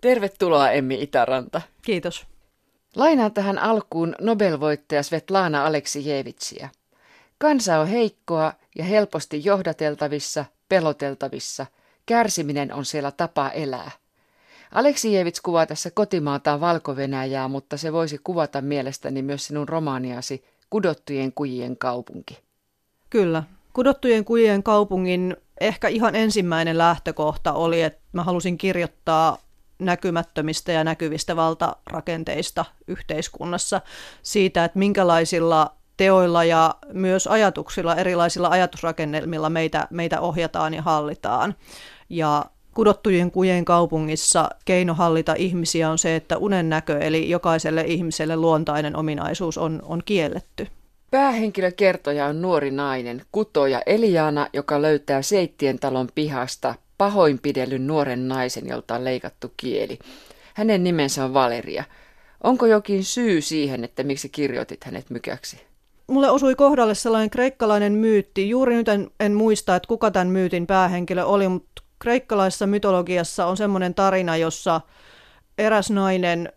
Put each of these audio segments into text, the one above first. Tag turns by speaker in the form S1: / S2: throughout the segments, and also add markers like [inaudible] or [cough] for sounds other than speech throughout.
S1: Tervetuloa Emmi Itäranta.
S2: Kiitos.
S1: Lainaan tähän alkuun Nobelvoittaja Svetlana Aleksijevitsiä. Kansa on heikkoa ja helposti johdateltavissa, peloteltavissa. Kärsiminen on siellä tapa elää. Aleksijevits kuvaa tässä kotimaataan valko mutta se voisi kuvata mielestäni myös sinun romaaniasi Kudottujen kujien kaupunki.
S2: Kyllä. Kudottujen kujien kaupungin ehkä ihan ensimmäinen lähtökohta oli, että mä halusin kirjoittaa näkymättömistä ja näkyvistä valtarakenteista yhteiskunnassa, siitä, että minkälaisilla teoilla ja myös ajatuksilla, erilaisilla ajatusrakennelmilla meitä, meitä ohjataan ja hallitaan. Ja kudottujen kujen kaupungissa keino hallita ihmisiä on se, että unen näkö, eli jokaiselle ihmiselle luontainen ominaisuus on, on kielletty.
S1: Päähenkilökertoja on nuori nainen, kutoja Eliana, joka löytää Seittien talon pihasta pahoinpidellyn nuoren naisen, jolta on leikattu kieli. Hänen nimensä on Valeria. Onko jokin syy siihen, että miksi kirjoitit hänet mykäksi?
S2: Mulle osui kohdalle sellainen kreikkalainen myytti. Juuri nyt en, en muista, että kuka tämän myytin päähenkilö oli, mutta kreikkalaisessa mytologiassa on semmoinen tarina, jossa eräs nainen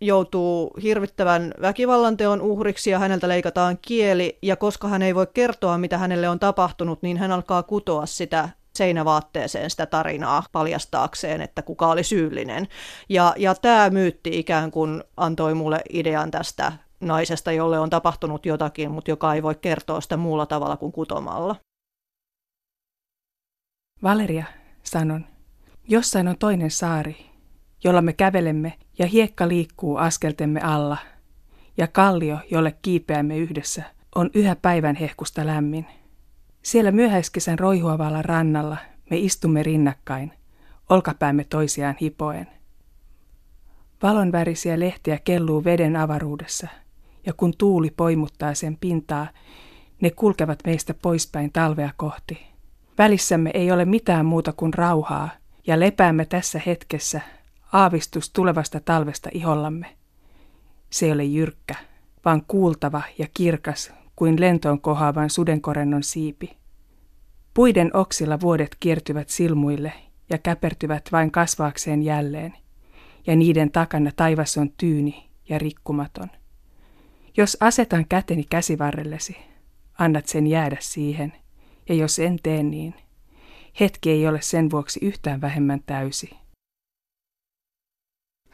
S2: joutuu hirvittävän väkivallanteon uhriksi ja häneltä leikataan kieli, ja koska hän ei voi kertoa, mitä hänelle on tapahtunut, niin hän alkaa kutoa sitä seinävaatteeseen sitä tarinaa paljastaakseen, että kuka oli syyllinen. Ja, ja tämä myytti ikään kuin antoi mulle idean tästä naisesta, jolle on tapahtunut jotakin, mutta joka ei voi kertoa sitä muulla tavalla kuin kutomalla.
S3: Valeria, sanon, jossain on toinen saari, jolla me kävelemme ja hiekka liikkuu askeltemme alla, ja kallio, jolle kiipeämme yhdessä, on yhä päivän hehkusta lämmin. Siellä myöhäiskesän roihuavalla rannalla me istumme rinnakkain, olkapäämme toisiaan hipoen. Valonvärisiä lehtiä kelluu veden avaruudessa, ja kun tuuli poimuttaa sen pintaa, ne kulkevat meistä poispäin talvea kohti. Välissämme ei ole mitään muuta kuin rauhaa, ja lepäämme tässä hetkessä aavistus tulevasta talvesta ihollamme. Se ei ole jyrkkä, vaan kuultava ja kirkas kuin lentoon kohaavan sudenkorennon siipi. Puiden oksilla vuodet kiertyvät silmuille ja käpertyvät vain kasvaakseen jälleen, ja niiden takana taivas on tyyni ja rikkumaton. Jos asetan käteni käsivarrellesi, annat sen jäädä siihen, ja jos en tee niin, hetki ei ole sen vuoksi yhtään vähemmän täysi.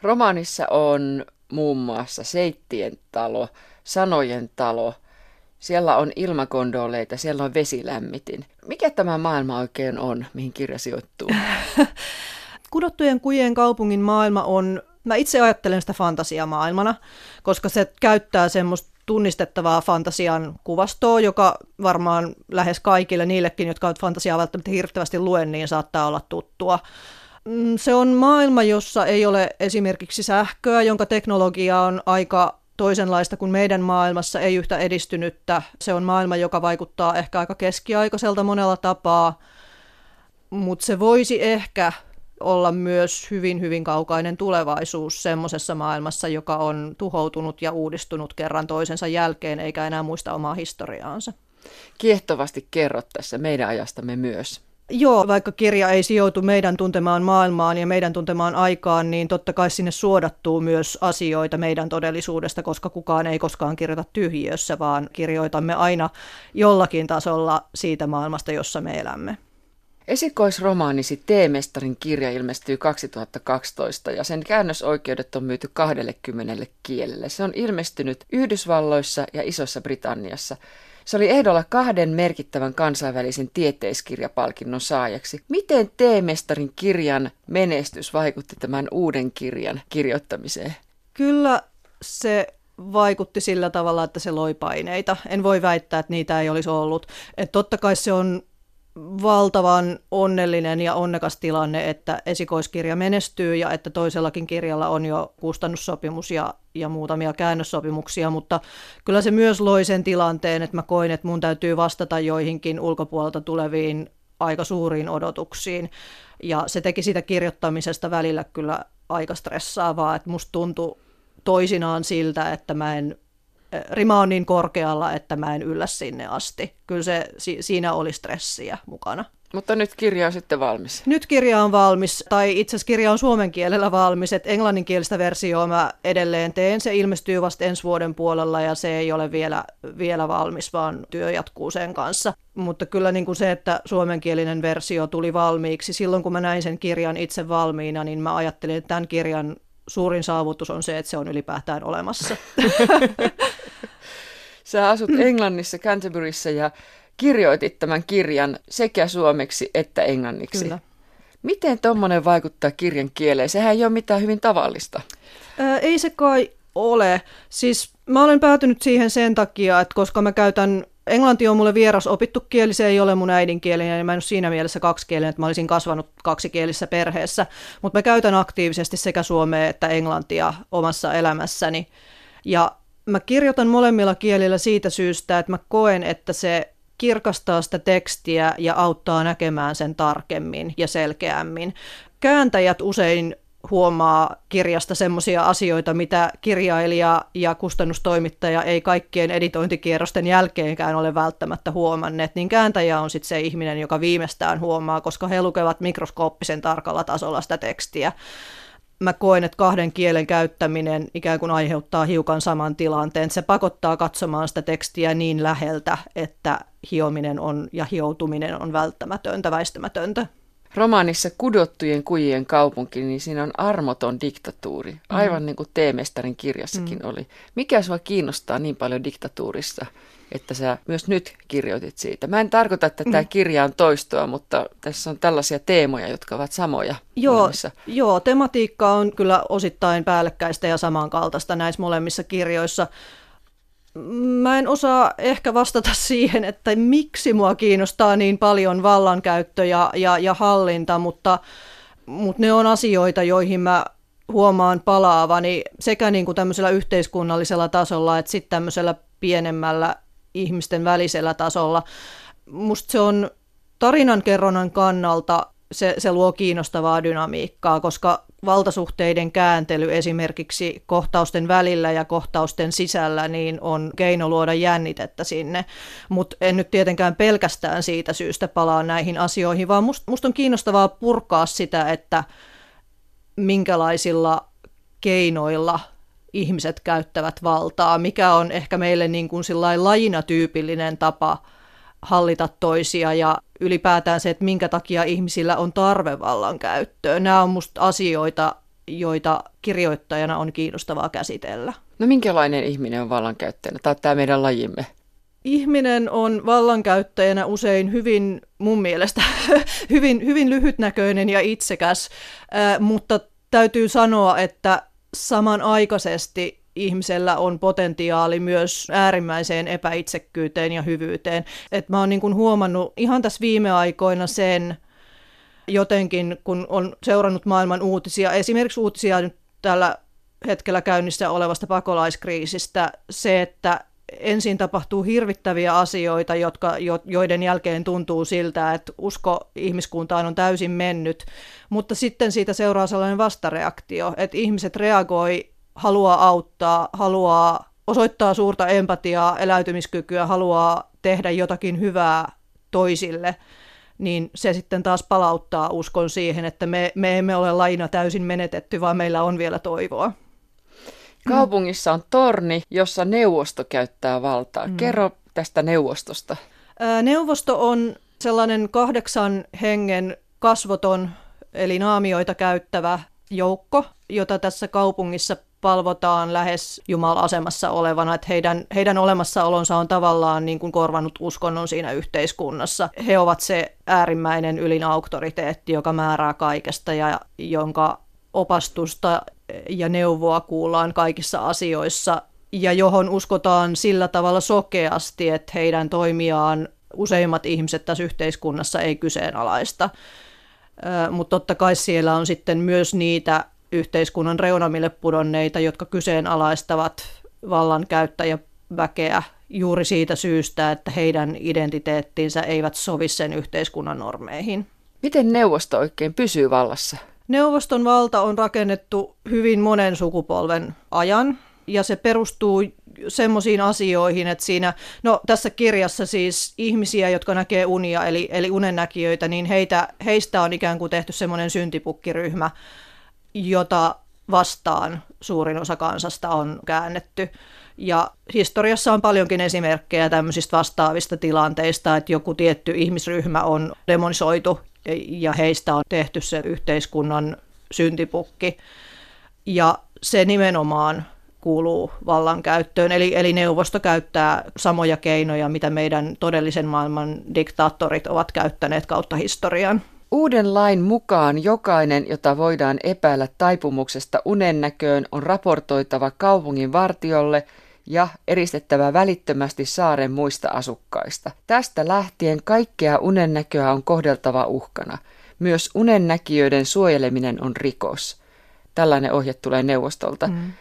S1: Romaanissa on muun muassa Seittien talo, Sanojen talo, siellä on ilmakondoleita, siellä on vesilämmitin. Mikä tämä maailma oikein on, mihin kirja sijoittuu? [laughs]
S2: Kudottujen kujien kaupungin maailma on, mä itse ajattelen sitä fantasiamaailmana, koska se käyttää semmoista tunnistettavaa fantasian kuvastoa, joka varmaan lähes kaikille niillekin, jotka ovat fantasiaa välttämättä hirvittävästi luen, niin saattaa olla tuttua. Mm, se on maailma, jossa ei ole esimerkiksi sähköä, jonka teknologia on aika toisenlaista kuin meidän maailmassa, ei yhtä edistynyttä. Se on maailma, joka vaikuttaa ehkä aika keskiaikaiselta monella tapaa, mutta se voisi ehkä olla myös hyvin, hyvin kaukainen tulevaisuus semmoisessa maailmassa, joka on tuhoutunut ja uudistunut kerran toisensa jälkeen, eikä enää muista omaa historiaansa.
S1: Kiehtovasti kerrot tässä meidän ajastamme myös.
S2: Joo, vaikka kirja ei sijoitu meidän tuntemaan maailmaan ja meidän tuntemaan aikaan, niin totta kai sinne suodattuu myös asioita meidän todellisuudesta, koska kukaan ei koskaan kirjoita tyhjiössä, vaan kirjoitamme aina jollakin tasolla siitä maailmasta, jossa me elämme.
S1: Esikoisromaanisi T-mestarin kirja ilmestyy 2012 ja sen käännösoikeudet on myyty 20 kielelle. Se on ilmestynyt Yhdysvalloissa ja Isossa Britanniassa. Se oli ehdolla kahden merkittävän kansainvälisen tieteiskirjapalkinnon saajaksi. Miten T-mestarin kirjan menestys vaikutti tämän uuden kirjan kirjoittamiseen?
S2: Kyllä se vaikutti sillä tavalla, että se loi paineita. En voi väittää, että niitä ei olisi ollut. Et totta kai se on valtavan onnellinen ja onnekas tilanne, että esikoiskirja menestyy ja että toisellakin kirjalla on jo kustannussopimus ja, ja muutamia käännössopimuksia, mutta kyllä se myös loi sen tilanteen, että mä koin, että mun täytyy vastata joihinkin ulkopuolelta tuleviin aika suuriin odotuksiin. Ja se teki sitä kirjoittamisesta välillä kyllä aika stressaavaa, että musta tuntui toisinaan siltä, että mä en rima on niin korkealla, että mä en yllä sinne asti. Kyllä se, si, siinä oli stressiä mukana.
S1: Mutta nyt kirja on sitten valmis.
S2: Nyt kirja on valmis, tai itse asiassa kirja on suomen kielellä valmis, että englanninkielistä versioa mä edelleen teen. Se ilmestyy vasta ensi vuoden puolella ja se ei ole vielä, vielä valmis, vaan työ jatkuu sen kanssa. Mutta kyllä niin kuin se, että suomenkielinen versio tuli valmiiksi, silloin kun mä näin sen kirjan itse valmiina, niin mä ajattelin, että tämän kirjan suurin saavutus on se, että se on ylipäätään olemassa. [laughs]
S1: Sä asut Englannissa, Canterburyssä ja kirjoitit tämän kirjan sekä suomeksi että englanniksi.
S2: Kyllä.
S1: Miten tuommoinen vaikuttaa kirjan kieleen? Sehän ei ole mitään hyvin tavallista.
S2: Ää, ei se kai ole. Siis mä olen päätynyt siihen sen takia, että koska mä käytän Englanti on mulle vieras opittu kieli, se ei ole mun äidinkielinen, niin mä en ole siinä mielessä kaksikielinen, että mä olisin kasvanut kaksikielisessä perheessä, mutta mä käytän aktiivisesti sekä suomea että englantia omassa elämässäni. Ja mä kirjoitan molemmilla kielillä siitä syystä, että mä koen, että se kirkastaa sitä tekstiä ja auttaa näkemään sen tarkemmin ja selkeämmin. Kääntäjät usein huomaa kirjasta semmoisia asioita, mitä kirjailija ja kustannustoimittaja ei kaikkien editointikierrosten jälkeenkään ole välttämättä huomanneet, niin kääntäjä on sitten se ihminen, joka viimeistään huomaa, koska he lukevat mikroskooppisen tarkalla tasolla sitä tekstiä mä koen, että kahden kielen käyttäminen ikään kuin aiheuttaa hiukan saman tilanteen. Se pakottaa katsomaan sitä tekstiä niin läheltä, että hiominen on ja hioutuminen on välttämätöntä, väistämätöntä.
S1: Romaanissa Kudottujen kujien kaupunki, niin siinä on armoton diktatuuri, mm. aivan niin kuin Teemestarin kirjassakin mm. oli. Mikä sua kiinnostaa niin paljon diktatuurissa? että sä myös nyt kirjoitit siitä. Mä en tarkoita, että tämä mm. kirja on toistoa, mutta tässä on tällaisia teemoja, jotka ovat samoja
S2: joo, Joo, tematiikka on kyllä osittain päällekkäistä ja samankaltaista näissä molemmissa kirjoissa. Mä en osaa ehkä vastata siihen, että miksi mua kiinnostaa niin paljon vallankäyttö ja, ja, ja hallinta, mutta, mutta ne on asioita, joihin mä huomaan palaavani sekä niin kuin tämmöisellä yhteiskunnallisella tasolla että sitten tämmöisellä pienemmällä ihmisten välisellä tasolla. Musta se on tarinankerronnan kannalta se, se luo kiinnostavaa dynamiikkaa, koska valtasuhteiden kääntely esimerkiksi kohtausten välillä ja kohtausten sisällä niin on keino luoda jännitettä sinne. Mutta en nyt tietenkään pelkästään siitä syystä palaa näihin asioihin, vaan musta must on kiinnostavaa purkaa sitä, että minkälaisilla keinoilla – ihmiset käyttävät valtaa, mikä on ehkä meille niin kuin lajina tyypillinen tapa hallita toisia ja ylipäätään se, että minkä takia ihmisillä on tarve vallan käyttöön. Nämä on musta asioita, joita kirjoittajana on kiinnostavaa käsitellä.
S1: No minkälainen ihminen on vallankäyttäjänä? Tämä on tämä meidän lajimme.
S2: Ihminen on vallankäyttäjänä usein hyvin, mun mielestä, [laughs] hyvin, hyvin lyhytnäköinen ja itsekäs, mutta täytyy sanoa, että samanaikaisesti ihmisellä on potentiaali myös äärimmäiseen epäitsekkyyteen ja hyvyyteen. Et mä oon niin huomannut ihan tässä viime aikoina sen jotenkin, kun on seurannut maailman uutisia, esimerkiksi uutisia nyt tällä hetkellä käynnissä olevasta pakolaiskriisistä, se, että ensin tapahtuu hirvittäviä asioita, jotka, joiden jälkeen tuntuu siltä, että usko ihmiskuntaan on täysin mennyt, mutta sitten siitä seuraa sellainen vastareaktio, että ihmiset reagoi, haluaa auttaa, haluaa osoittaa suurta empatiaa, eläytymiskykyä, haluaa tehdä jotakin hyvää toisille, niin se sitten taas palauttaa uskon siihen, että me, me emme ole laina täysin menetetty, vaan meillä on vielä toivoa.
S1: Kaupungissa on torni, jossa neuvosto käyttää valtaa. Mm. Kerro tästä neuvostosta.
S2: Neuvosto on sellainen kahdeksan hengen kasvoton, eli naamioita käyttävä joukko, jota tässä kaupungissa palvotaan lähes Jumala-asemassa olevana, että heidän, heidän olemassaolonsa on tavallaan niin kuin korvanut uskonnon siinä yhteiskunnassa. He ovat se äärimmäinen ylin auktoriteetti, joka määrää kaikesta ja jonka opastusta ja neuvoa kuullaan kaikissa asioissa ja johon uskotaan sillä tavalla sokeasti, että heidän toimiaan useimmat ihmiset tässä yhteiskunnassa ei kyseenalaista. Mutta totta kai siellä on sitten myös niitä yhteiskunnan reunamille pudonneita, jotka kyseenalaistavat vallankäyttäjäväkeä juuri siitä syystä, että heidän identiteettinsä eivät sovi sen yhteiskunnan normeihin.
S1: Miten neuvosto oikein pysyy vallassa?
S2: Neuvoston valta on rakennettu hyvin monen sukupolven ajan ja se perustuu semmoisiin asioihin, että siinä, no tässä kirjassa siis ihmisiä, jotka näkee unia, eli, eli unennäkijöitä, niin heitä, heistä on ikään kuin tehty semmoinen syntipukkiryhmä, jota vastaan suurin osa kansasta on käännetty. Ja historiassa on paljonkin esimerkkejä tämmöisistä vastaavista tilanteista, että joku tietty ihmisryhmä on demonisoitu ja heistä on tehty se yhteiskunnan syntipukki. Ja se nimenomaan kuuluu vallankäyttöön. Eli, eli neuvosto käyttää samoja keinoja, mitä meidän todellisen maailman diktaattorit ovat käyttäneet kautta historian.
S1: Uuden lain mukaan jokainen, jota voidaan epäillä taipumuksesta unennäköön, on raportoitava kaupungin vartiolle ja eristettävä välittömästi saaren muista asukkaista. Tästä lähtien kaikkea unennäköä on kohdeltava uhkana. Myös unennäkijöiden suojeleminen on rikos. Tällainen ohje tulee neuvostolta. Mm.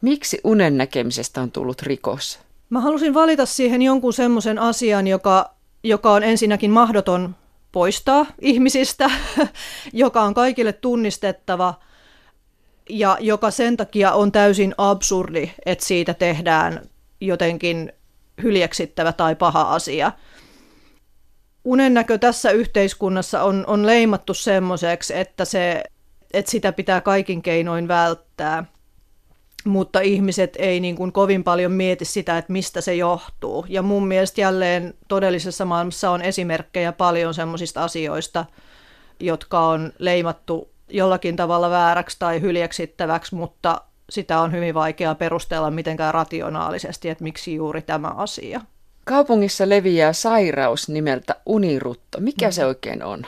S1: Miksi unen näkemisestä on tullut rikos?
S2: Mä halusin valita siihen jonkun semmoisen asian, joka, joka on ensinnäkin mahdoton poistaa ihmisistä, [laughs] joka on kaikille tunnistettava ja joka sen takia on täysin absurdi, että siitä tehdään jotenkin hyljeksittävä tai paha asia. Unennäkö tässä yhteiskunnassa on, on leimattu semmoiseksi, että, se, että sitä pitää kaikin keinoin välttää – mutta ihmiset ei niin kuin kovin paljon mieti sitä, että mistä se johtuu. Ja mun mielestä jälleen todellisessa maailmassa on esimerkkejä paljon semmoisista asioista, jotka on leimattu jollakin tavalla vääräksi tai hyljeksittäväksi, mutta sitä on hyvin vaikea perustella mitenkään rationaalisesti, että miksi juuri tämä asia.
S1: Kaupungissa leviää sairaus nimeltä unirutto. Mikä mm. se oikein on?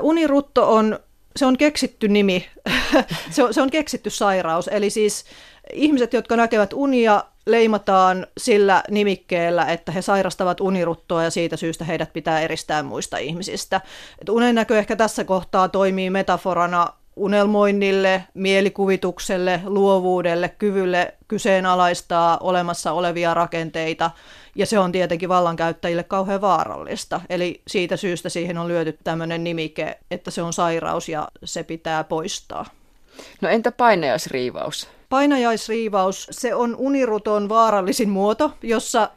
S2: Unirutto on se on keksitty nimi, [laughs] se, on, se on keksitty sairaus. Eli siis ihmiset, jotka näkevät unia, leimataan sillä nimikkeellä, että he sairastavat uniruttoa ja siitä syystä heidät pitää eristää muista ihmisistä. Et unennäkö ehkä tässä kohtaa toimii metaforana unelmoinnille, mielikuvitukselle, luovuudelle, kyvylle kyseenalaistaa olemassa olevia rakenteita – ja se on tietenkin vallankäyttäjille kauhean vaarallista. Eli siitä syystä siihen on lyöty tämmöinen nimike, että se on sairaus ja se pitää poistaa.
S1: No entä painajaisriivaus?
S2: Painajaisriivaus, se on uniruton vaarallisin muoto, jossa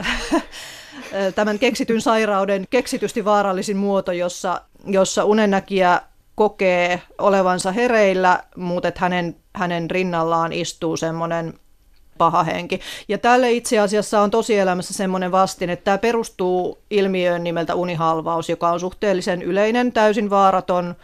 S2: [laughs] tämän keksityn sairauden keksitysti vaarallisin muoto, jossa, jossa unennäkijä kokee olevansa hereillä, mutta hänen, hänen rinnallaan istuu semmoinen paha henki. Ja tälle itse asiassa on tosielämässä semmoinen vastin, että tämä perustuu ilmiöön nimeltä unihalvaus, joka on suhteellisen yleinen, täysin vaaraton,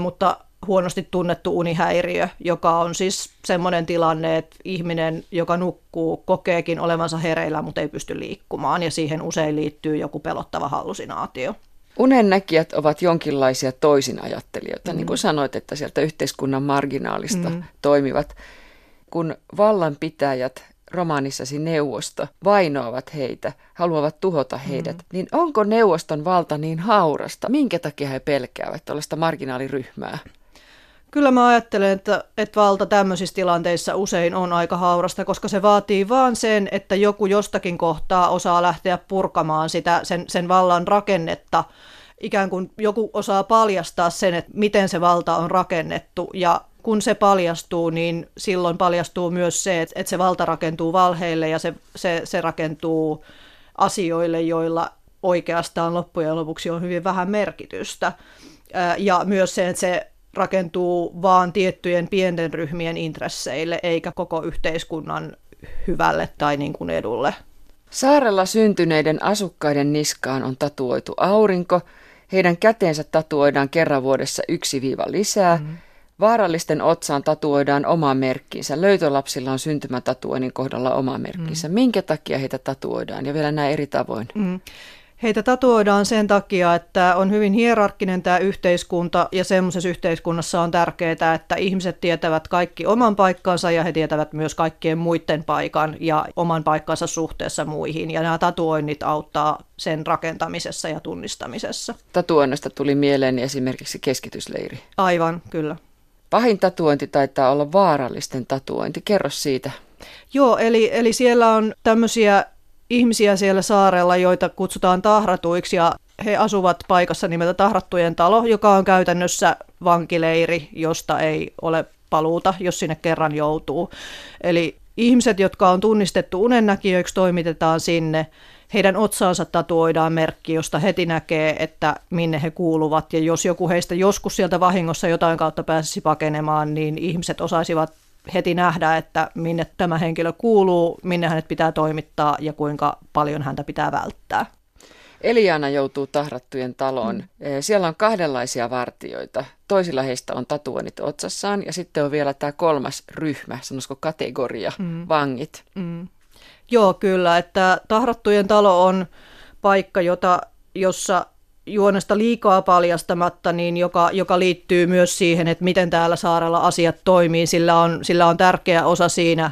S2: mutta huonosti tunnettu unihäiriö, joka on siis semmoinen tilanne, että ihminen, joka nukkuu, kokeekin olevansa hereillä, mutta ei pysty liikkumaan, ja siihen usein liittyy joku pelottava hallusinaatio.
S1: Unennäkijät ovat jonkinlaisia toisinajattelijoita, mm. niin kuin sanoit, että sieltä yhteiskunnan marginaalista mm. toimivat kun vallanpitäjät romaanissasi neuvosto vainoavat heitä, haluavat tuhota heidät, mm. niin onko neuvoston valta niin haurasta? Minkä takia he pelkäävät tällaista marginaaliryhmää?
S2: Kyllä mä ajattelen, että, että valta tämmöisissä tilanteissa usein on aika haurasta, koska se vaatii vaan sen, että joku jostakin kohtaa osaa lähteä purkamaan sitä, sen, sen vallan rakennetta. Ikään kuin joku osaa paljastaa sen, että miten se valta on rakennettu ja kun se paljastuu, niin silloin paljastuu myös se, että, se valta rakentuu valheille ja se, se, se rakentuu asioille, joilla oikeastaan loppujen lopuksi on hyvin vähän merkitystä. Ja myös se, että se rakentuu vaan tiettyjen pienten ryhmien intresseille, eikä koko yhteiskunnan hyvälle tai niin kuin edulle.
S1: Saarella syntyneiden asukkaiden niskaan on tatuoitu aurinko. Heidän käteensä tatuoidaan kerran vuodessa yksi viiva lisää. Mm. Vaarallisten otsaan tatuoidaan oma merkkinsä. Löytölapsilla on syntymätatuoinnin kohdalla oma merkkinsä. Mm. Minkä takia heitä tatuoidaan ja vielä näin eri tavoin? Mm.
S2: Heitä tatuoidaan sen takia, että on hyvin hierarkkinen tämä yhteiskunta ja semmoisessa yhteiskunnassa on tärkeää, että ihmiset tietävät kaikki oman paikkansa ja he tietävät myös kaikkien muiden paikan ja oman paikkansa suhteessa muihin. Ja nämä tatuoinnit auttaa sen rakentamisessa ja tunnistamisessa.
S1: Tatuoinnista tuli mieleen esimerkiksi keskitysleiri.
S2: Aivan, kyllä.
S1: Pahin tatuointi taitaa olla vaarallisten tatuointi. Kerro siitä.
S2: Joo, eli, eli siellä on tämmöisiä ihmisiä siellä saarella, joita kutsutaan tahratuiksi ja he asuvat paikassa nimeltä Tahrattujen talo, joka on käytännössä vankileiri, josta ei ole paluuta, jos sinne kerran joutuu. Eli ihmiset, jotka on tunnistettu unennäkijöiksi, toimitetaan sinne. Heidän otsaansa tatuoidaan merkki, josta heti näkee, että minne he kuuluvat. Ja jos joku heistä joskus sieltä vahingossa jotain kautta pääsisi pakenemaan, niin ihmiset osaisivat heti nähdä, että minne tämä henkilö kuuluu, minne hänet pitää toimittaa ja kuinka paljon häntä pitää välttää.
S1: Eliana joutuu tahrattujen taloon. Mm. Siellä on kahdenlaisia vartioita. Toisilla heistä on tatuoinnit otsassaan ja sitten on vielä tämä kolmas ryhmä, sanoisiko kategoria, mm. vangit. Mm.
S2: Joo, kyllä, että tahrattujen talo on paikka, jota, jossa juonesta liikaa paljastamatta, niin joka, joka liittyy myös siihen, että miten täällä saarella asiat toimii. Sillä on, sillä on tärkeä osa siinä,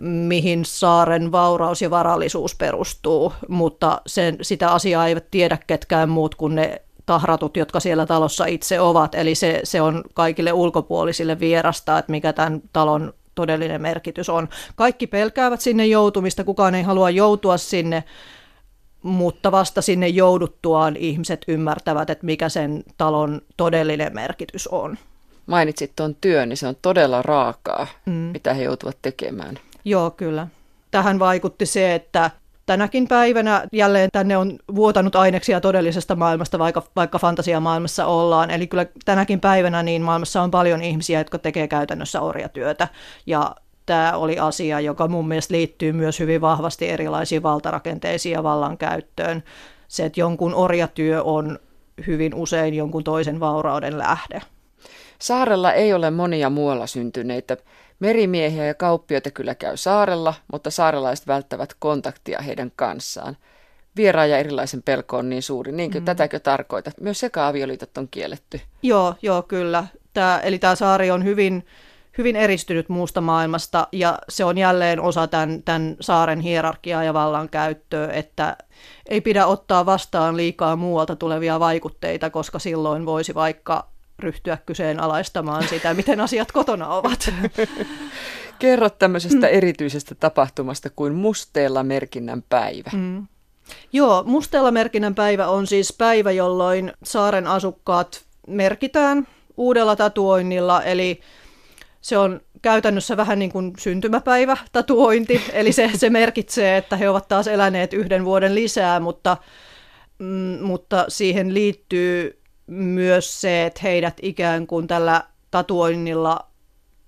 S2: mihin saaren vauraus ja varallisuus perustuu, mutta sen, sitä asiaa eivät tiedä ketkään muut kuin ne tahratut, jotka siellä talossa itse ovat. Eli se, se on kaikille ulkopuolisille vierasta, että mikä tämän talon todellinen merkitys on. Kaikki pelkäävät sinne joutumista, kukaan ei halua joutua sinne, mutta vasta sinne jouduttuaan ihmiset ymmärtävät, että mikä sen talon todellinen merkitys on.
S1: Mainitsit tuon työn, niin se on todella raakaa, mm. mitä he joutuvat tekemään.
S2: Joo, kyllä. Tähän vaikutti se, että tänäkin päivänä jälleen tänne on vuotanut aineksia todellisesta maailmasta, vaikka, vaikka fantasiamaailmassa ollaan. Eli kyllä tänäkin päivänä niin maailmassa on paljon ihmisiä, jotka tekee käytännössä orjatyötä. Ja tämä oli asia, joka mun mielestä liittyy myös hyvin vahvasti erilaisiin valtarakenteisiin ja vallankäyttöön. Se, että jonkun orjatyö on hyvin usein jonkun toisen vaurauden lähde.
S1: Saarella ei ole monia muualla syntyneitä. Merimiehiä ja kauppioita kyllä käy saarella, mutta saarelaiset välttävät kontaktia heidän kanssaan. Vieraan ja erilaisen pelko on niin suuri. Niinkö, mm. tätäkö tarkoitat? Myös sekaavioliitot on kielletty.
S2: Joo, joo, kyllä. Tää, eli tämä saari on hyvin, hyvin eristynyt muusta maailmasta ja se on jälleen osa tämän, tämän saaren hierarkiaa ja vallankäyttöä, että ei pidä ottaa vastaan liikaa muualta tulevia vaikutteita, koska silloin voisi vaikka ryhtyä kyseenalaistamaan sitä, miten asiat kotona ovat. [laughs]
S1: Kerro tämmöisestä mm. erityisestä tapahtumasta kuin musteella merkinnän päivä. Mm.
S2: Joo, musteella merkinnän päivä on siis päivä, jolloin saaren asukkaat merkitään uudella tatuoinnilla, eli se on käytännössä vähän niin kuin syntymäpäivä tatuointi, [laughs] eli se, se merkitsee, että he ovat taas eläneet yhden vuoden lisää, mutta, mm, mutta siihen liittyy myös se, että heidät ikään kuin tällä tatuoinnilla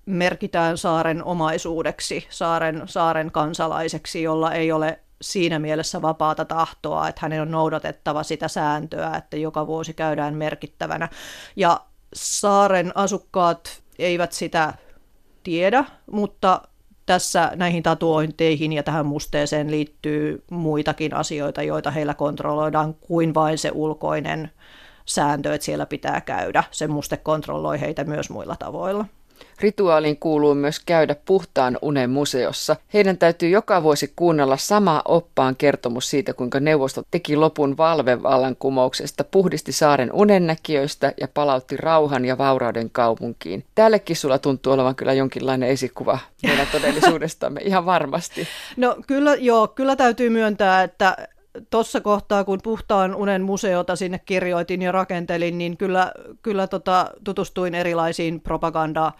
S2: merkitään saaren omaisuudeksi, saaren, saaren kansalaiseksi, jolla ei ole siinä mielessä vapaata tahtoa, että hänen on noudatettava sitä sääntöä, että joka vuosi käydään merkittävänä. Ja saaren asukkaat eivät sitä tiedä, mutta tässä näihin tatuointeihin ja tähän musteeseen liittyy muitakin asioita, joita heillä kontrolloidaan kuin vain se ulkoinen sääntö, että siellä pitää käydä. Se muste kontrolloi heitä myös muilla tavoilla.
S1: Rituaaliin kuuluu myös käydä puhtaan unen museossa. Heidän täytyy joka vuosi kuunnella sama oppaan kertomus siitä, kuinka neuvosto teki lopun valvevallankumouksesta, puhdisti saaren unennäkijöistä ja palautti rauhan ja vaurauden kaupunkiin. Tällekin sulla tuntuu olevan kyllä jonkinlainen esikuva meidän [laughs] todellisuudestamme, ihan varmasti.
S2: No kyllä, joo, kyllä täytyy myöntää, että tuossa kohtaa, kun puhtaan unen museota sinne kirjoitin ja rakentelin, niin kyllä, kyllä tota, tutustuin erilaisiin propaganda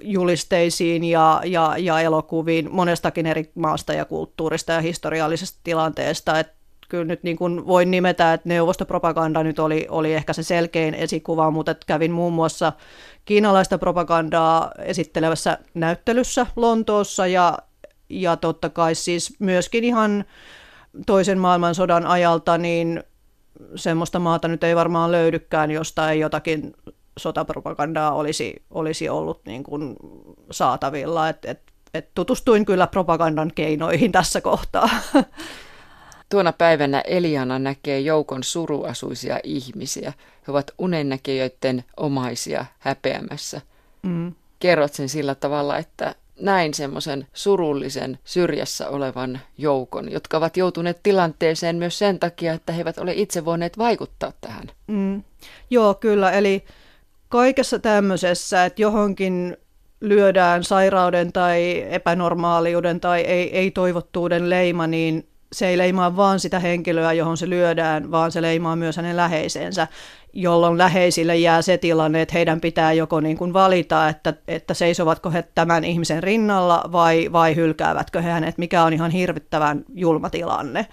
S2: julisteisiin ja, ja, ja elokuviin monestakin eri maasta ja kulttuurista ja historiallisesta tilanteesta. Et kyllä nyt niin kuin voin nimetä, että neuvostopropaganda nyt oli, oli ehkä se selkein esikuva, mutta kävin muun muassa kiinalaista propagandaa esittelevässä näyttelyssä Lontoossa ja, ja totta kai siis myöskin ihan toisen maailmansodan ajalta, niin semmoista maata nyt ei varmaan löydykään, josta ei jotakin sotapropagandaa olisi, olisi ollut niin kuin saatavilla. Et, et, et tutustuin kyllä propagandan keinoihin [laughs] tässä kohtaa.
S1: Tuona päivänä Eliana näkee joukon suruasuisia ihmisiä. He ovat unennäkijöiden omaisia häpeämässä. Mm. Kerrot sen sillä tavalla, että näin semmoisen surullisen syrjässä olevan joukon, jotka ovat joutuneet tilanteeseen myös sen takia, että he eivät ole itse voineet vaikuttaa tähän. Mm.
S2: Joo, kyllä. Eli kaikessa tämmöisessä, että johonkin lyödään sairauden tai epänormaaliuden tai ei, ei-toivottuuden leima, niin se ei leimaa vaan sitä henkilöä, johon se lyödään, vaan se leimaa myös hänen läheisensä. Jolloin läheisille jää se tilanne, että heidän pitää joko niin kuin valita, että, että seisovatko he tämän ihmisen rinnalla vai, vai hylkäävätkö he hänet, mikä on ihan hirvittävän julma tilanne.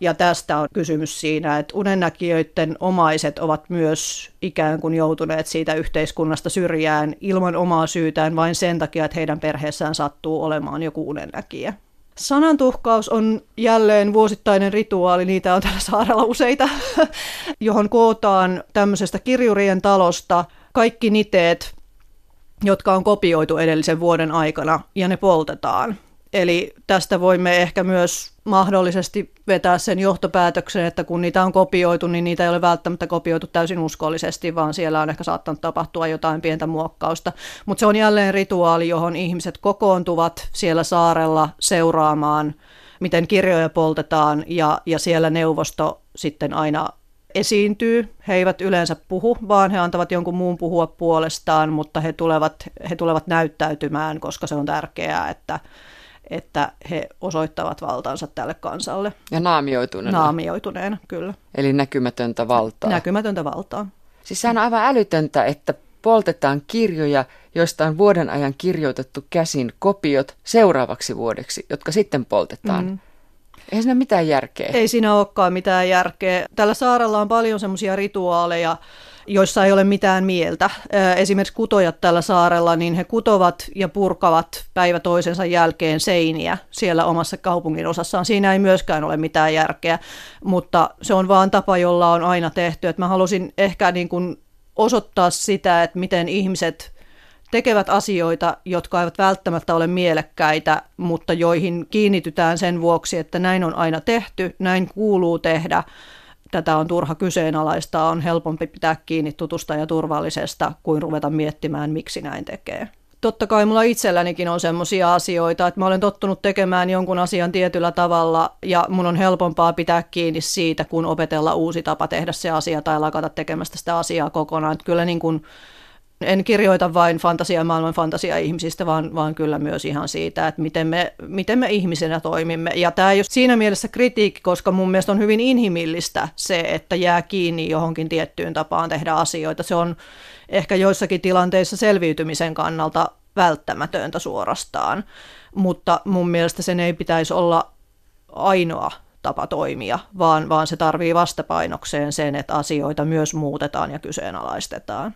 S2: Ja tästä on kysymys siinä, että unennäkijöiden omaiset ovat myös ikään kuin joutuneet siitä yhteiskunnasta syrjään ilman omaa syytään vain sen takia, että heidän perheessään sattuu olemaan joku unennäkijä. Sanantuhkaus on jälleen vuosittainen rituaali, niitä on tällä saarella useita, [laughs] johon kootaan tämmöisestä kirjurien talosta kaikki niteet, jotka on kopioitu edellisen vuoden aikana, ja ne poltetaan. Eli tästä voimme ehkä myös mahdollisesti vetää sen johtopäätöksen, että kun niitä on kopioitu, niin niitä ei ole välttämättä kopioitu täysin uskollisesti, vaan siellä on ehkä saattanut tapahtua jotain pientä muokkausta. Mutta se on jälleen rituaali, johon ihmiset kokoontuvat siellä saarella seuraamaan, miten kirjoja poltetaan, ja, ja siellä neuvosto sitten aina esiintyy. He eivät yleensä puhu, vaan he antavat jonkun muun puhua puolestaan, mutta he tulevat, he tulevat näyttäytymään, koska se on tärkeää, että että he osoittavat valtansa tälle kansalle.
S1: Ja naamioituneena.
S2: Naamioituneena, kyllä.
S1: Eli näkymätöntä valtaa.
S2: Näkymätöntä valtaa.
S1: Siis sehän on aivan älytöntä, että poltetaan kirjoja, joista on vuoden ajan kirjoitettu käsin kopiot seuraavaksi vuodeksi, jotka sitten poltetaan. Mm. Eihän siinä mitään järkeä.
S2: Ei siinä olekaan mitään järkeä. Tällä saarella on paljon semmoisia rituaaleja, joissa ei ole mitään mieltä. Esimerkiksi kutojat tällä saarella, niin he kutovat ja purkavat päivä toisensa jälkeen seiniä siellä omassa kaupungin osassaan. Siinä ei myöskään ole mitään järkeä, mutta se on vaan tapa, jolla on aina tehty. Et mä halusin ehkä niin kuin osoittaa sitä, että miten ihmiset tekevät asioita, jotka eivät välttämättä ole mielekkäitä, mutta joihin kiinnitytään sen vuoksi, että näin on aina tehty, näin kuuluu tehdä tätä on turha kyseenalaistaa, on helpompi pitää kiinni tutusta ja turvallisesta kuin ruveta miettimään, miksi näin tekee. Totta kai mulla itsellänikin on sellaisia asioita, että mä olen tottunut tekemään jonkun asian tietyllä tavalla ja mun on helpompaa pitää kiinni siitä, kun opetella uusi tapa tehdä se asia tai lakata tekemästä sitä asiaa kokonaan. Että kyllä niin kuin en kirjoita vain fantasia maailman fantasia-ihmisistä, vaan, vaan kyllä myös ihan siitä, että miten me, miten me ihmisenä toimimme. Ja tämä ei ole siinä mielessä kritiikki, koska mun mielestä on hyvin inhimillistä se, että jää kiinni johonkin tiettyyn tapaan tehdä asioita. Se on ehkä joissakin tilanteissa selviytymisen kannalta välttämätöntä suorastaan, mutta mun mielestä sen ei pitäisi olla ainoa tapa toimia, vaan, vaan se tarvii vastapainokseen sen, että asioita myös muutetaan ja kyseenalaistetaan.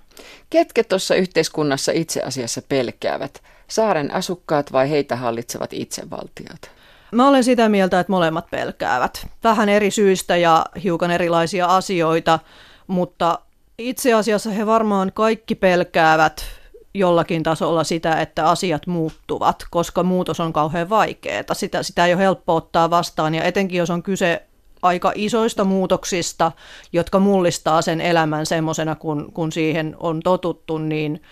S1: Ketkä tuossa yhteiskunnassa itse asiassa pelkäävät? Saaren asukkaat vai heitä hallitsevat itsevaltiot?
S2: Mä olen sitä mieltä, että molemmat pelkäävät. Vähän eri syistä ja hiukan erilaisia asioita, mutta itse asiassa he varmaan kaikki pelkäävät jollakin tasolla sitä, että asiat muuttuvat, koska muutos on kauhean vaikeaa. Sitä, sitä ei ole helppo ottaa vastaan ja etenkin jos on kyse aika isoista muutoksista, jotka mullistaa sen elämän semmoisena, kun, kun siihen on totuttu, niin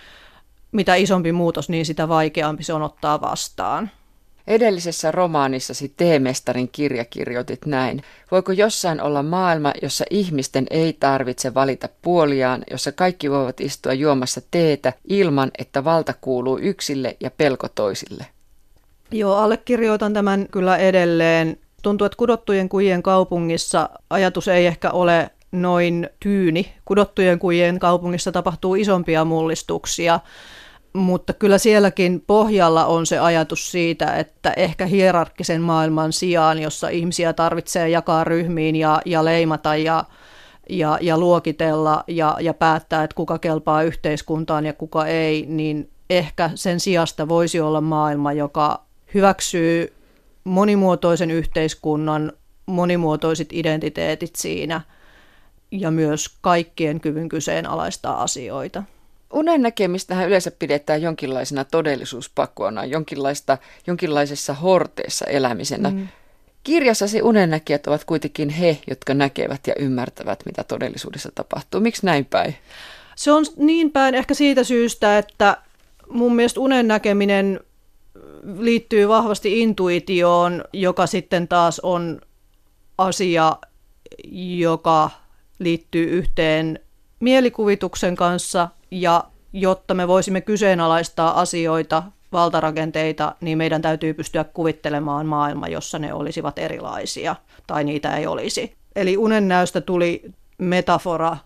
S2: mitä isompi muutos, niin sitä vaikeampi se on ottaa vastaan.
S1: Edellisessä romaanissasi Teemestarin kirja kirjoitit näin. Voiko jossain olla maailma, jossa ihmisten ei tarvitse valita puoliaan, jossa kaikki voivat istua juomassa teetä ilman, että valta kuuluu yksille ja pelko toisille?
S2: Joo, allekirjoitan tämän kyllä edelleen. Tuntuu, että kudottujen kujien kaupungissa ajatus ei ehkä ole noin tyyni. Kudottujen kujien kaupungissa tapahtuu isompia mullistuksia mutta kyllä sielläkin pohjalla on se ajatus siitä, että ehkä hierarkkisen maailman sijaan, jossa ihmisiä tarvitsee jakaa ryhmiin ja, ja leimata ja, ja, ja luokitella ja, ja päättää, että kuka kelpaa yhteiskuntaan ja kuka ei, niin ehkä sen sijasta voisi olla maailma, joka hyväksyy monimuotoisen yhteiskunnan monimuotoiset identiteetit siinä ja myös kaikkien kyvyn kyseenalaistaa asioita.
S1: Unen näkemistähän yleensä pidetään jonkinlaisena todellisuuspakona, jonkinlaista, jonkinlaisessa horteessa elämisenä. Mm. Kirjassasi unennäkijät ovat kuitenkin he, jotka näkevät ja ymmärtävät, mitä todellisuudessa tapahtuu. Miksi näin päin?
S2: Se on niin päin ehkä siitä syystä, että mun mielestä unen näkeminen liittyy vahvasti intuitioon, joka sitten taas on asia, joka liittyy yhteen mielikuvituksen kanssa ja jotta me voisimme kyseenalaistaa asioita, valtarakenteita, niin meidän täytyy pystyä kuvittelemaan maailma, jossa ne olisivat erilaisia tai niitä ei olisi. Eli unennäystä tuli metafora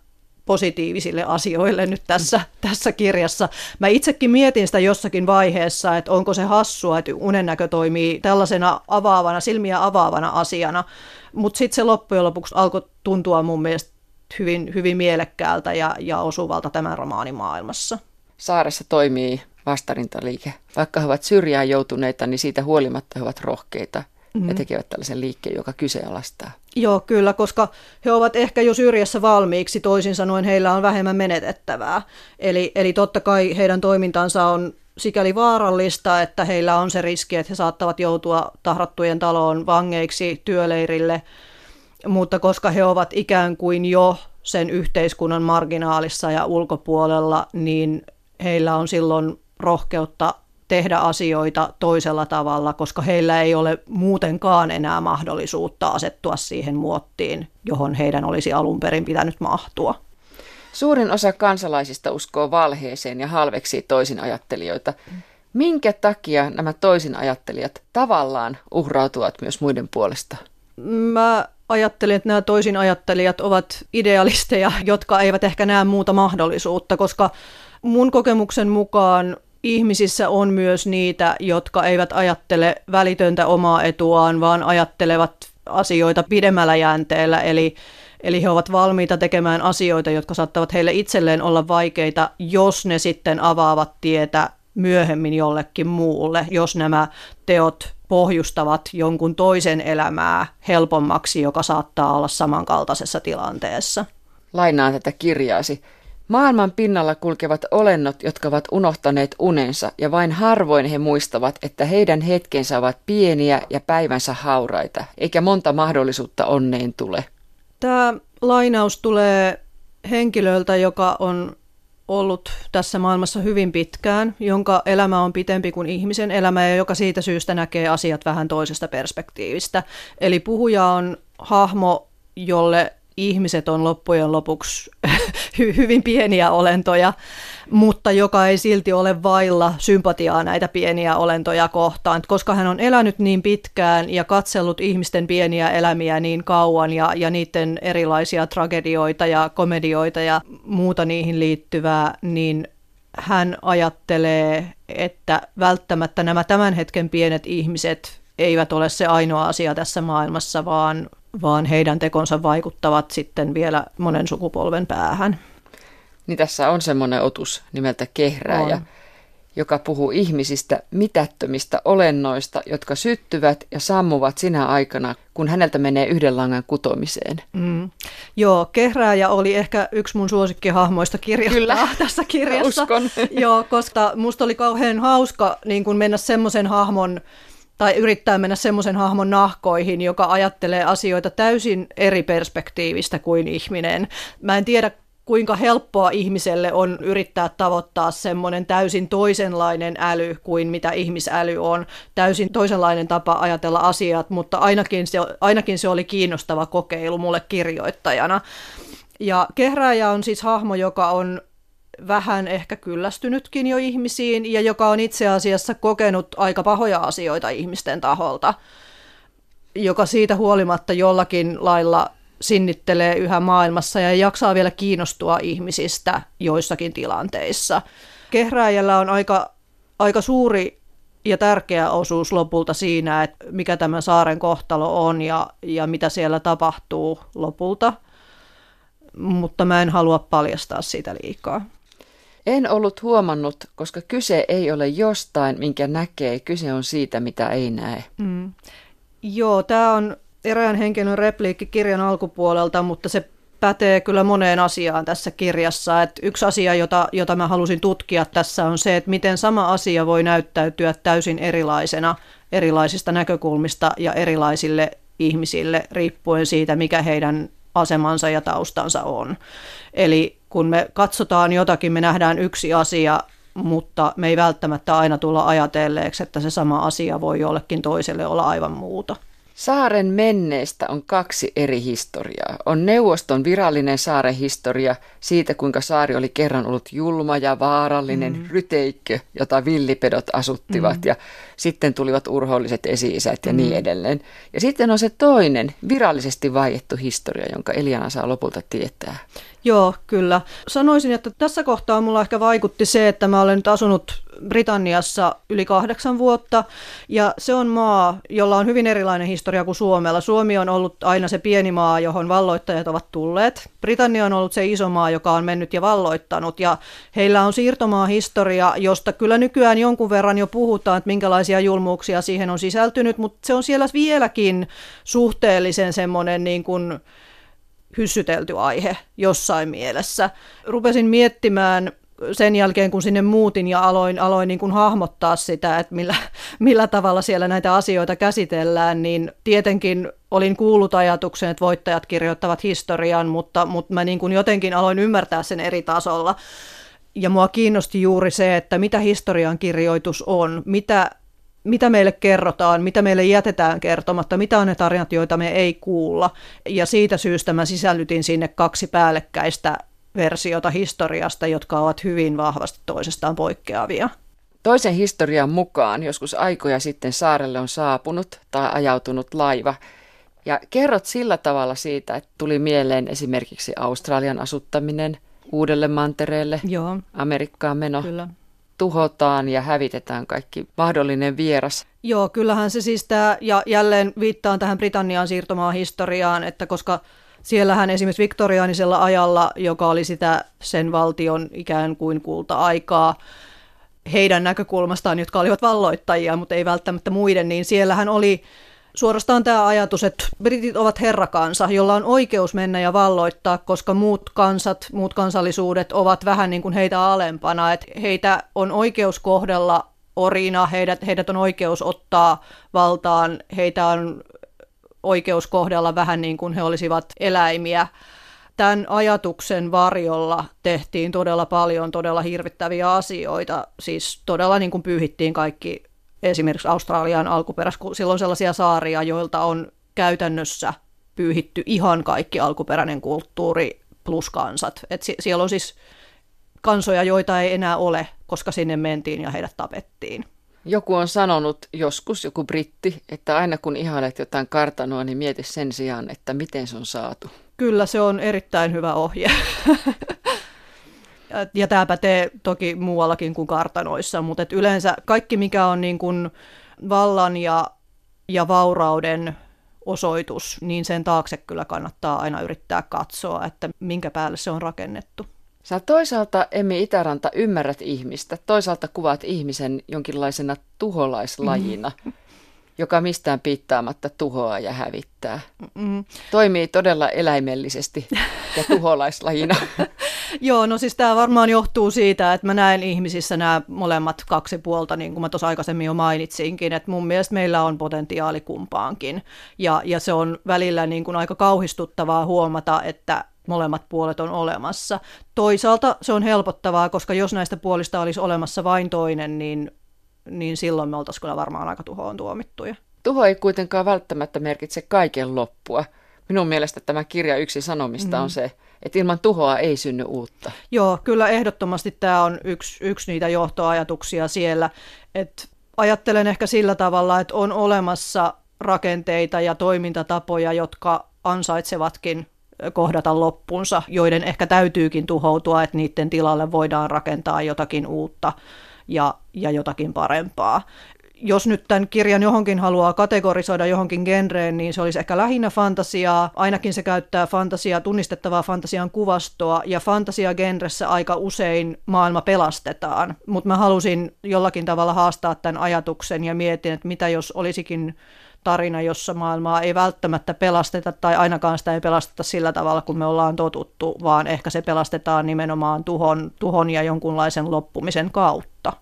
S2: positiivisille asioille nyt tässä, tässä kirjassa. Mä itsekin mietin sitä jossakin vaiheessa, että onko se hassua, että unennäkö toimii tällaisena avaavana, silmiä avaavana asiana, mutta sitten se loppujen lopuksi alkoi tuntua mun mielestä hyvin, hyvin mielekkäältä ja, ja osuvalta tämän romaanin maailmassa.
S1: Saaressa toimii vastarintaliike. Vaikka he ovat syrjään joutuneita, niin siitä huolimatta he ovat rohkeita mm. ja tekevät tällaisen liikkeen, joka kyseenalaistaa.
S2: Joo, kyllä, koska he ovat ehkä jo syrjässä valmiiksi, toisin sanoen heillä on vähemmän menetettävää. Eli, eli totta kai heidän toimintansa on sikäli vaarallista, että heillä on se riski, että he saattavat joutua tahrattujen taloon vangeiksi työleirille, mutta koska he ovat ikään kuin jo sen yhteiskunnan marginaalissa ja ulkopuolella, niin heillä on silloin rohkeutta tehdä asioita toisella tavalla, koska heillä ei ole muutenkaan enää mahdollisuutta asettua siihen muottiin, johon heidän olisi alun perin pitänyt mahtua.
S1: Suurin osa kansalaisista uskoo valheeseen ja halveksii toisin ajattelijoita. Minkä takia nämä toisin ajattelijat tavallaan uhrautuvat myös muiden puolesta?
S2: Mä ajattelen, että nämä toisin ajattelijat ovat idealisteja, jotka eivät ehkä näe muuta mahdollisuutta, koska mun kokemuksen mukaan ihmisissä on myös niitä, jotka eivät ajattele välitöntä omaa etuaan, vaan ajattelevat asioita pidemmällä jänteellä, eli Eli he ovat valmiita tekemään asioita, jotka saattavat heille itselleen olla vaikeita, jos ne sitten avaavat tietä myöhemmin jollekin muulle, jos nämä teot pohjustavat jonkun toisen elämää helpommaksi, joka saattaa olla samankaltaisessa tilanteessa.
S1: Lainaan tätä kirjaasi. Maailman pinnalla kulkevat olennot, jotka ovat unohtaneet unensa, ja vain harvoin he muistavat, että heidän hetkensä ovat pieniä ja päivänsä hauraita, eikä monta mahdollisuutta onneen tule.
S2: Tämä lainaus tulee henkilöltä, joka on ollut tässä maailmassa hyvin pitkään, jonka elämä on pitempi kuin ihmisen elämä ja joka siitä syystä näkee asiat vähän toisesta perspektiivistä. Eli puhuja on hahmo, jolle ihmiset on loppujen lopuksi [laughs] hyvin pieniä olentoja, mutta joka ei silti ole vailla sympatiaa näitä pieniä olentoja kohtaan. Koska hän on elänyt niin pitkään ja katsellut ihmisten pieniä elämiä niin kauan ja, ja niiden erilaisia tragedioita ja komedioita ja muuta niihin liittyvää, niin hän ajattelee, että välttämättä nämä tämän hetken pienet ihmiset eivät ole se ainoa asia tässä maailmassa, vaan vaan heidän tekonsa vaikuttavat sitten vielä monen sukupolven päähän.
S1: Niin tässä on semmoinen otus nimeltä Kehrääjä, on. joka puhuu ihmisistä mitättömistä olennoista, jotka syttyvät ja sammuvat sinä aikana, kun häneltä menee yhden langan kutomiseen. Mm.
S2: Joo, Kehrääjä oli ehkä yksi mun suosikkihahmoista kirjoittaa Kyllä. [laughs] tässä kirjassa.
S1: Uskon.
S2: Joo, koska musta oli kauhean hauska niin kun mennä semmoisen hahmon tai yrittää mennä semmoisen hahmon nahkoihin, joka ajattelee asioita täysin eri perspektiivistä kuin ihminen. Mä en tiedä, kuinka helppoa ihmiselle on yrittää tavoittaa semmoinen täysin toisenlainen äly kuin mitä ihmisäly on, täysin toisenlainen tapa ajatella asiat, mutta ainakin se, ainakin se oli kiinnostava kokeilu mulle kirjoittajana. Ja Kehrääjä on siis hahmo, joka on vähän ehkä kyllästynytkin jo ihmisiin ja joka on itse asiassa kokenut aika pahoja asioita ihmisten taholta, joka siitä huolimatta jollakin lailla sinnittelee yhä maailmassa ja jaksaa vielä kiinnostua ihmisistä joissakin tilanteissa. Kehrääjällä on aika, aika suuri ja tärkeä osuus lopulta siinä, että mikä tämä saaren kohtalo on ja, ja mitä siellä tapahtuu lopulta, mutta mä en halua paljastaa sitä liikaa.
S1: En ollut huomannut, koska kyse ei ole jostain, minkä näkee, kyse on siitä, mitä ei näe. Mm.
S2: Joo, tämä on erään henkilön repliikki kirjan alkupuolelta, mutta se pätee kyllä moneen asiaan tässä kirjassa. Et yksi asia, jota, jota mä halusin tutkia tässä on se, että miten sama asia voi näyttäytyä täysin erilaisena erilaisista näkökulmista ja erilaisille ihmisille riippuen siitä, mikä heidän asemansa ja taustansa on. Eli kun me katsotaan jotakin, me nähdään yksi asia, mutta me ei välttämättä aina tulla ajatelleeksi, että se sama asia voi jollekin toiselle olla aivan muuta.
S1: Saaren menneestä on kaksi eri historiaa. On neuvoston virallinen saaren historia siitä, kuinka saari oli kerran ollut julma ja vaarallinen mm. ryteikkö, jota villipedot asuttivat. Mm. Ja sitten tulivat urholliset esi-isät ja mm. niin edelleen. Ja sitten on se toinen, virallisesti vaiettu historia, jonka Eliana saa lopulta tietää.
S2: Joo, kyllä. Sanoisin, että tässä kohtaa mulla ehkä vaikutti se, että mä olen nyt asunut Britanniassa yli kahdeksan vuotta, ja se on maa, jolla on hyvin erilainen historia kuin Suomella. Suomi on ollut aina se pieni maa, johon valloittajat ovat tulleet. Britannia on ollut se iso maa, joka on mennyt ja valloittanut, ja heillä on siirtomaa historia, josta kyllä nykyään jonkun verran jo puhutaan, että minkälaisia julmuuksia siihen on sisältynyt, mutta se on siellä vieläkin suhteellisen semmoinen niin kuin hyssytelty aihe jossain mielessä. Rupesin miettimään sen jälkeen, kun sinne muutin ja aloin, aloin niin kuin hahmottaa sitä, että millä, [laughs] millä tavalla siellä näitä asioita käsitellään, niin tietenkin olin kuullut ajatuksen, että voittajat kirjoittavat historian, mutta, mutta mä niin kuin jotenkin aloin ymmärtää sen eri tasolla. Ja mua kiinnosti juuri se, että mitä historian kirjoitus on, mitä mitä meille kerrotaan, mitä meille jätetään kertomatta, mitä on ne tarinat, joita me ei kuulla. Ja siitä syystä mä sisällytin sinne kaksi päällekkäistä versiota historiasta, jotka ovat hyvin vahvasti toisestaan poikkeavia.
S1: Toisen historian mukaan joskus aikoja sitten saarelle on saapunut tai ajautunut laiva. Ja kerrot sillä tavalla siitä, että tuli mieleen esimerkiksi Australian asuttaminen uudelle mantereelle,
S2: Joo.
S1: Amerikkaan meno.
S2: Kyllä
S1: tuhotaan ja hävitetään kaikki mahdollinen vieras.
S2: Joo, kyllähän se siis tämä, ja jälleen viittaan tähän Britannian siirtomaan historiaan, että koska siellähän esimerkiksi viktoriaanisella ajalla, joka oli sitä sen valtion ikään kuin kulta-aikaa, heidän näkökulmastaan, jotka olivat valloittajia, mutta ei välttämättä muiden, niin siellähän oli suorastaan tämä ajatus, että britit ovat herrakansa, jolla on oikeus mennä ja valloittaa, koska muut kansat, muut kansallisuudet ovat vähän niin kuin heitä alempana, että heitä on oikeus kohdella orina, heidät, heidät on oikeus ottaa valtaan, heitä on oikeus kohdella vähän niin kuin he olisivat eläimiä. Tämän ajatuksen varjolla tehtiin todella paljon todella hirvittäviä asioita, siis todella niin kuin pyyhittiin kaikki esimerkiksi Australian alkuperäis, kun silloin sellaisia saaria, joilta on käytännössä pyyhitty ihan kaikki alkuperäinen kulttuuri plus kansat. Et siellä on siis kansoja, joita ei enää ole, koska sinne mentiin ja heidät tapettiin.
S1: Joku on sanonut joskus, joku britti, että aina kun ihailet jotain kartanoa, niin mieti sen sijaan, että miten se on saatu.
S2: Kyllä, se on erittäin hyvä ohje. [laughs] ja tämä pätee toki muuallakin kuin kartanoissa, mutta et yleensä kaikki, mikä on niin kuin vallan ja, ja vaurauden osoitus, niin sen taakse kyllä kannattaa aina yrittää katsoa, että minkä päälle se on rakennettu.
S1: Sä toisaalta, Emmi Itäranta, ymmärrät ihmistä, toisaalta kuvaat ihmisen jonkinlaisena tuholaislajina. Mm joka mistään piittaamatta tuhoaa ja hävittää. Mm. Toimii todella eläimellisesti ja tuholaislajina. [laughs]
S2: Joo, no siis tämä varmaan johtuu siitä, että mä näen ihmisissä nämä molemmat kaksi puolta, niin kuin mä tuossa aikaisemmin jo mainitsinkin, että mun mielestä meillä on potentiaali kumpaankin. Ja, ja se on välillä niin kuin aika kauhistuttavaa huomata, että molemmat puolet on olemassa. Toisaalta se on helpottavaa, koska jos näistä puolista olisi olemassa vain toinen, niin niin silloin me oltaisiin kyllä varmaan aika tuhoon tuomittuja.
S1: Tuho ei kuitenkaan välttämättä merkitse kaiken loppua. Minun mielestä tämä kirja yksi sanomista mm. on se, että ilman tuhoa ei synny uutta.
S2: Joo, kyllä ehdottomasti tämä on yksi, yksi niitä johtoajatuksia siellä. että ajattelen ehkä sillä tavalla, että on olemassa rakenteita ja toimintatapoja, jotka ansaitsevatkin kohdata loppunsa, joiden ehkä täytyykin tuhoutua, että niiden tilalle voidaan rakentaa jotakin uutta ja, ja jotakin parempaa. Jos nyt tämän kirjan johonkin haluaa kategorisoida johonkin genreen, niin se olisi ehkä lähinnä fantasiaa. Ainakin se käyttää fantasiaa, tunnistettavaa fantasian kuvastoa, ja fantasia-genressä aika usein maailma pelastetaan. Mutta mä halusin jollakin tavalla haastaa tämän ajatuksen ja mietin, että mitä jos olisikin tarina, jossa maailmaa ei välttämättä pelasteta tai ainakaan sitä ei pelasteta sillä tavalla, kun me ollaan totuttu, vaan ehkä se pelastetaan nimenomaan tuhon, tuhon ja jonkunlaisen loppumisen kautta.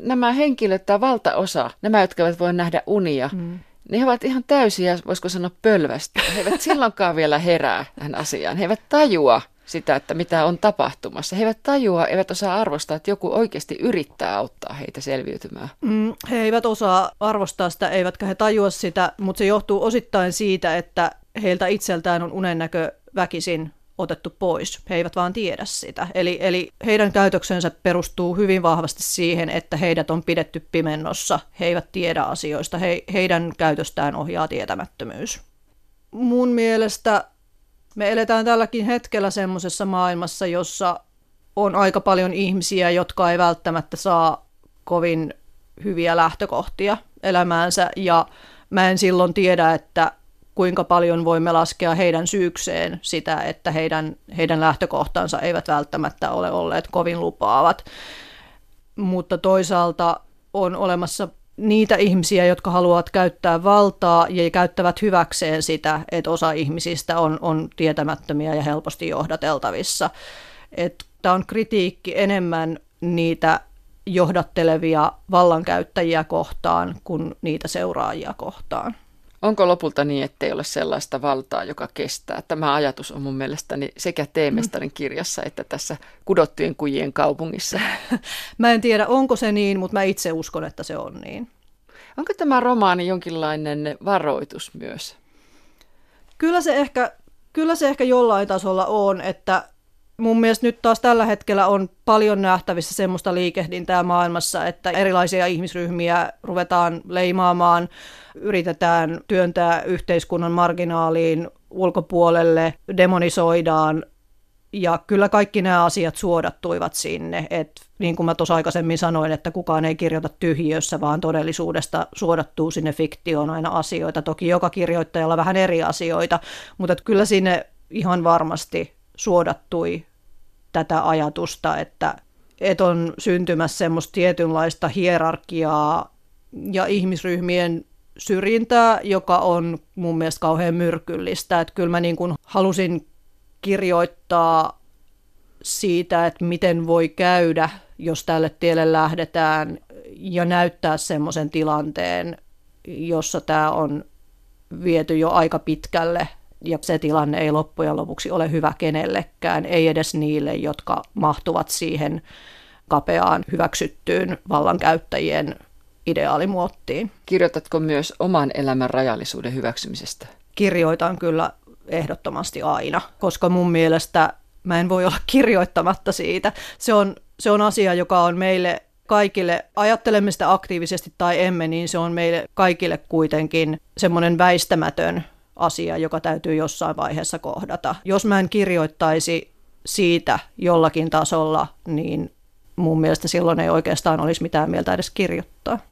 S1: Nämä henkilöt tai valtaosa, nämä, jotka eivät voi nähdä unia, mm. ne ovat ihan täysiä, voisiko sanoa pölvästä. He eivät [laughs] silloinkaan vielä herää tähän asiaan. He eivät tajua, sitä, että mitä on tapahtumassa. He eivät tajua, eivät osaa arvostaa, että joku oikeasti yrittää auttaa heitä selviytymään.
S2: Mm, he eivät osaa arvostaa sitä, eivätkä he tajua sitä, mutta se johtuu osittain siitä, että heiltä itseltään on unennäkö väkisin otettu pois. He eivät vaan tiedä sitä. Eli, eli heidän käytöksensä perustuu hyvin vahvasti siihen, että heidät on pidetty pimennossa. He eivät tiedä asioista. He, heidän käytöstään ohjaa tietämättömyys. Mun mielestä Me eletään tälläkin hetkellä semmoisessa maailmassa, jossa on aika paljon ihmisiä, jotka ei välttämättä saa kovin hyviä lähtökohtia elämäänsä ja mä en silloin tiedä, että kuinka paljon voimme laskea heidän syykseen sitä, että heidän, heidän lähtökohtansa eivät välttämättä ole olleet kovin lupaavat. Mutta toisaalta on olemassa niitä ihmisiä, jotka haluavat käyttää valtaa ja käyttävät hyväkseen sitä, että osa ihmisistä on, on tietämättömiä ja helposti johdateltavissa. Tämä on kritiikki enemmän niitä johdattelevia vallankäyttäjiä kohtaan kuin niitä seuraajia kohtaan.
S1: Onko lopulta niin, ettei ole sellaista valtaa, joka kestää? Tämä ajatus on mun mielestäni sekä Teemestarin kirjassa että tässä kudottujen kujien kaupungissa. [laughs]
S2: mä en tiedä, onko se niin, mutta mä itse uskon, että se on niin.
S1: Onko tämä romaani jonkinlainen varoitus myös?
S2: Kyllä se ehkä, kyllä se ehkä jollain tasolla on, että mun mielestä nyt taas tällä hetkellä on paljon nähtävissä semmoista liikehdintää maailmassa, että erilaisia ihmisryhmiä ruvetaan leimaamaan, yritetään työntää yhteiskunnan marginaaliin ulkopuolelle, demonisoidaan ja kyllä kaikki nämä asiat suodattuivat sinne, että niin kuin mä tuossa aikaisemmin sanoin, että kukaan ei kirjoita tyhjiössä, vaan todellisuudesta suodattuu sinne fiktioon aina asioita. Toki joka kirjoittajalla vähän eri asioita, mutta kyllä sinne ihan varmasti suodattui tätä ajatusta, että, että on syntymässä semmoista tietynlaista hierarkiaa ja ihmisryhmien syrjintää, joka on mun mielestä kauhean myrkyllistä. Että kyllä mä niin kuin halusin kirjoittaa siitä, että miten voi käydä, jos tälle tielle lähdetään, ja näyttää semmoisen tilanteen, jossa tämä on viety jo aika pitkälle ja se tilanne ei loppujen lopuksi ole hyvä kenellekään, ei edes niille, jotka mahtuvat siihen kapeaan hyväksyttyyn vallankäyttäjien ideaalimuottiin.
S1: Kirjoitatko myös oman elämän rajallisuuden hyväksymisestä?
S2: Kirjoitan kyllä ehdottomasti aina, koska mun mielestä mä en voi olla kirjoittamatta siitä. Se on, se on asia, joka on meille kaikille, ajattelemme sitä aktiivisesti tai emme, niin se on meille kaikille kuitenkin semmoinen väistämätön asia, joka täytyy jossain vaiheessa kohdata. Jos mä en kirjoittaisi siitä jollakin tasolla, niin mun mielestä silloin ei oikeastaan olisi mitään mieltä edes kirjoittaa.